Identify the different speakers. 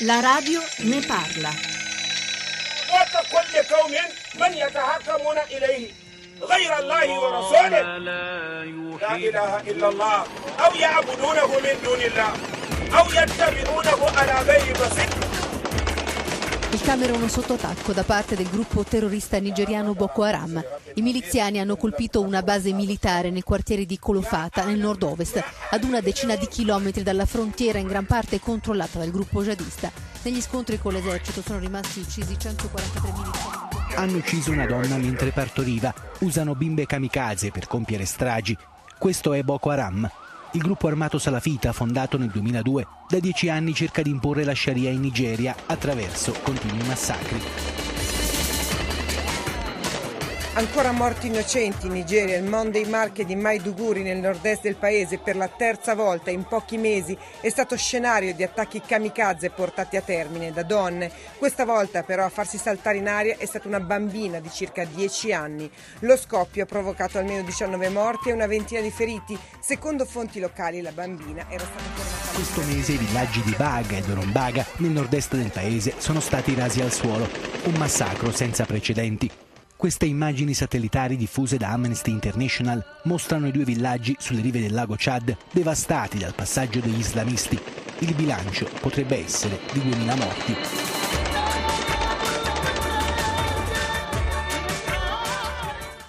Speaker 1: La radio ne parla.
Speaker 2: وكل قوم من يتحكمون إليه غير الله ورسوله لا إله إلا الله أو يعبدونه من دون الله أو يتبعونه على غير بصيرة
Speaker 3: il Camerun sotto attacco da parte del gruppo terrorista nigeriano Boko Haram. I miliziani hanno colpito una base militare nel quartiere di Kolofata, nel nord-ovest, ad una decina di chilometri dalla frontiera in gran parte controllata dal gruppo jihadista. Negli scontri con l'esercito sono rimasti uccisi 143 militari.
Speaker 4: Hanno ucciso una donna mentre partoriva. Usano bimbe kamikaze per compiere stragi. Questo è Boko Haram. Il gruppo armato salafita, fondato nel 2002, da dieci anni cerca di imporre la Sharia in Nigeria attraverso continui massacri.
Speaker 5: Ancora morti innocenti in Nigeria, il Monday Market di Maiduguri nel nord-est del paese per la terza volta in pochi mesi è stato scenario di attacchi kamikaze portati a termine da donne. Questa volta però a farsi saltare in aria è stata una bambina di circa 10 anni. Lo scoppio ha provocato almeno 19 morti e una ventina di feriti. Secondo fonti locali la bambina era stata fermata.
Speaker 4: Questo mese i villaggi di Baga e Dorombaga, nel nord-est del paese, sono stati rasi al suolo. Un massacro senza precedenti. Queste immagini satellitari diffuse da Amnesty International mostrano i due villaggi sulle rive del lago Chad devastati dal passaggio degli islamisti. Il bilancio potrebbe essere di 2000 morti.